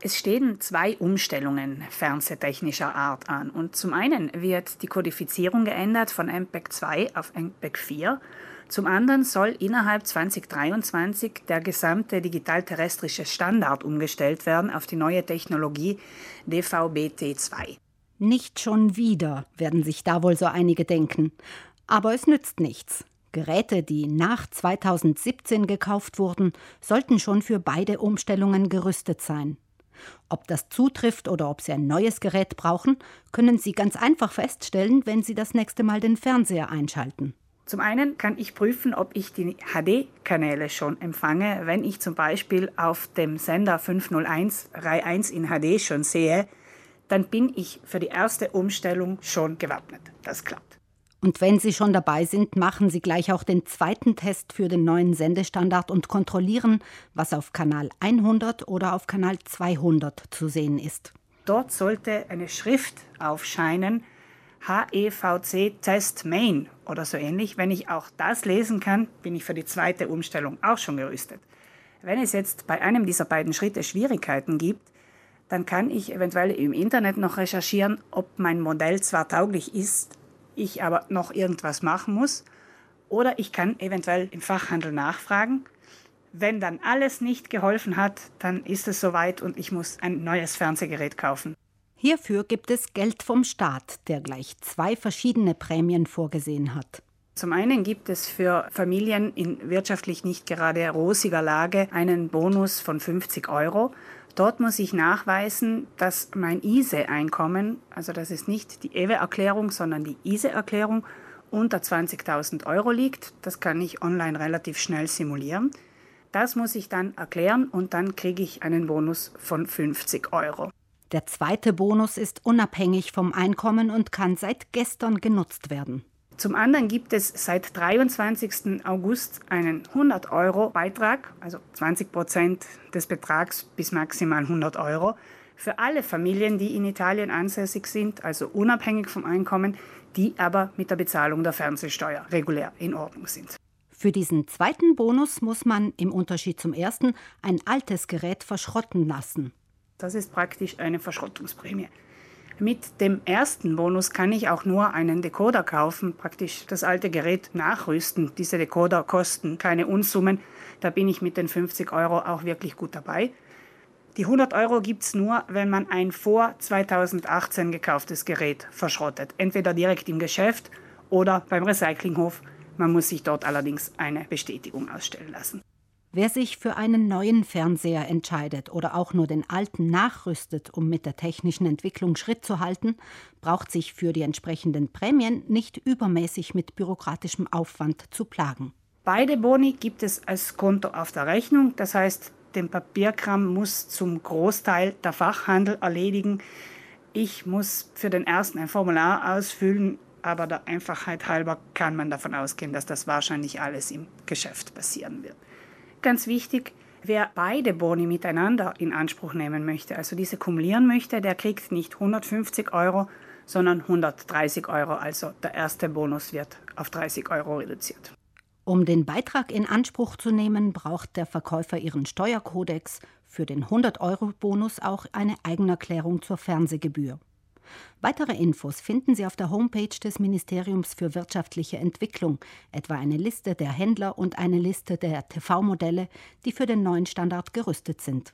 Es stehen zwei Umstellungen fernsehtechnischer Art an. Und zum einen wird die Kodifizierung geändert von MPEG 2 auf MPEG 4. Zum anderen soll innerhalb 2023 der gesamte digital-terrestrische Standard umgestellt werden auf die neue Technologie DVB-T2. Nicht schon wieder, werden sich da wohl so einige denken. Aber es nützt nichts. Geräte, die nach 2017 gekauft wurden, sollten schon für beide Umstellungen gerüstet sein. Ob das zutrifft oder ob Sie ein neues Gerät brauchen, können Sie ganz einfach feststellen, wenn Sie das nächste Mal den Fernseher einschalten. Zum einen kann ich prüfen, ob ich die HD-Kanäle schon empfange. Wenn ich zum Beispiel auf dem Sender 501 Reihe 1 in HD schon sehe, dann bin ich für die erste Umstellung schon gewappnet. Das klappt. Und wenn Sie schon dabei sind, machen Sie gleich auch den zweiten Test für den neuen Sendestandard und kontrollieren, was auf Kanal 100 oder auf Kanal 200 zu sehen ist. Dort sollte eine Schrift aufscheinen, HEVC Test Main oder so ähnlich. Wenn ich auch das lesen kann, bin ich für die zweite Umstellung auch schon gerüstet. Wenn es jetzt bei einem dieser beiden Schritte Schwierigkeiten gibt, dann kann ich eventuell im Internet noch recherchieren, ob mein Modell zwar tauglich ist, ich aber noch irgendwas machen muss. Oder ich kann eventuell im Fachhandel nachfragen. Wenn dann alles nicht geholfen hat, dann ist es soweit und ich muss ein neues Fernsehgerät kaufen. Hierfür gibt es Geld vom Staat, der gleich zwei verschiedene Prämien vorgesehen hat. Zum einen gibt es für Familien in wirtschaftlich nicht gerade rosiger Lage einen Bonus von 50 Euro. Dort muss ich nachweisen, dass mein ISE-Einkommen, also das ist nicht die EWE-Erklärung, sondern die ISE-Erklärung, unter 20.000 Euro liegt. Das kann ich online relativ schnell simulieren. Das muss ich dann erklären und dann kriege ich einen Bonus von 50 Euro. Der zweite Bonus ist unabhängig vom Einkommen und kann seit gestern genutzt werden. Zum anderen gibt es seit 23. August einen 100 Euro Beitrag, also 20 Prozent des Betrags bis maximal 100 Euro, für alle Familien, die in Italien ansässig sind, also unabhängig vom Einkommen, die aber mit der Bezahlung der Fernsehsteuer regulär in Ordnung sind. Für diesen zweiten Bonus muss man im Unterschied zum ersten ein altes Gerät verschrotten lassen. Das ist praktisch eine Verschrottungsprämie. Mit dem ersten Bonus kann ich auch nur einen Decoder kaufen, praktisch das alte Gerät nachrüsten. Diese Decoder kosten keine Unsummen. Da bin ich mit den 50 Euro auch wirklich gut dabei. Die 100 Euro gibt es nur, wenn man ein vor 2018 gekauftes Gerät verschrottet. Entweder direkt im Geschäft oder beim Recyclinghof. Man muss sich dort allerdings eine Bestätigung ausstellen lassen. Wer sich für einen neuen Fernseher entscheidet oder auch nur den alten nachrüstet, um mit der technischen Entwicklung Schritt zu halten, braucht sich für die entsprechenden Prämien nicht übermäßig mit bürokratischem Aufwand zu plagen. Beide Boni gibt es als Konto auf der Rechnung, das heißt, den Papierkram muss zum Großteil der Fachhandel erledigen. Ich muss für den ersten ein Formular ausfüllen, aber der Einfachheit halber kann man davon ausgehen, dass das wahrscheinlich alles im Geschäft passieren wird. Ganz wichtig, wer beide Boni miteinander in Anspruch nehmen möchte, also diese kumulieren möchte, der kriegt nicht 150 Euro, sondern 130 Euro. Also der erste Bonus wird auf 30 Euro reduziert. Um den Beitrag in Anspruch zu nehmen, braucht der Verkäufer ihren Steuerkodex, für den 100-Euro-Bonus auch eine Eigenerklärung zur Fernsehgebühr. Weitere Infos finden Sie auf der Homepage des Ministeriums für wirtschaftliche Entwicklung, etwa eine Liste der Händler und eine Liste der TV-Modelle, die für den neuen Standard gerüstet sind.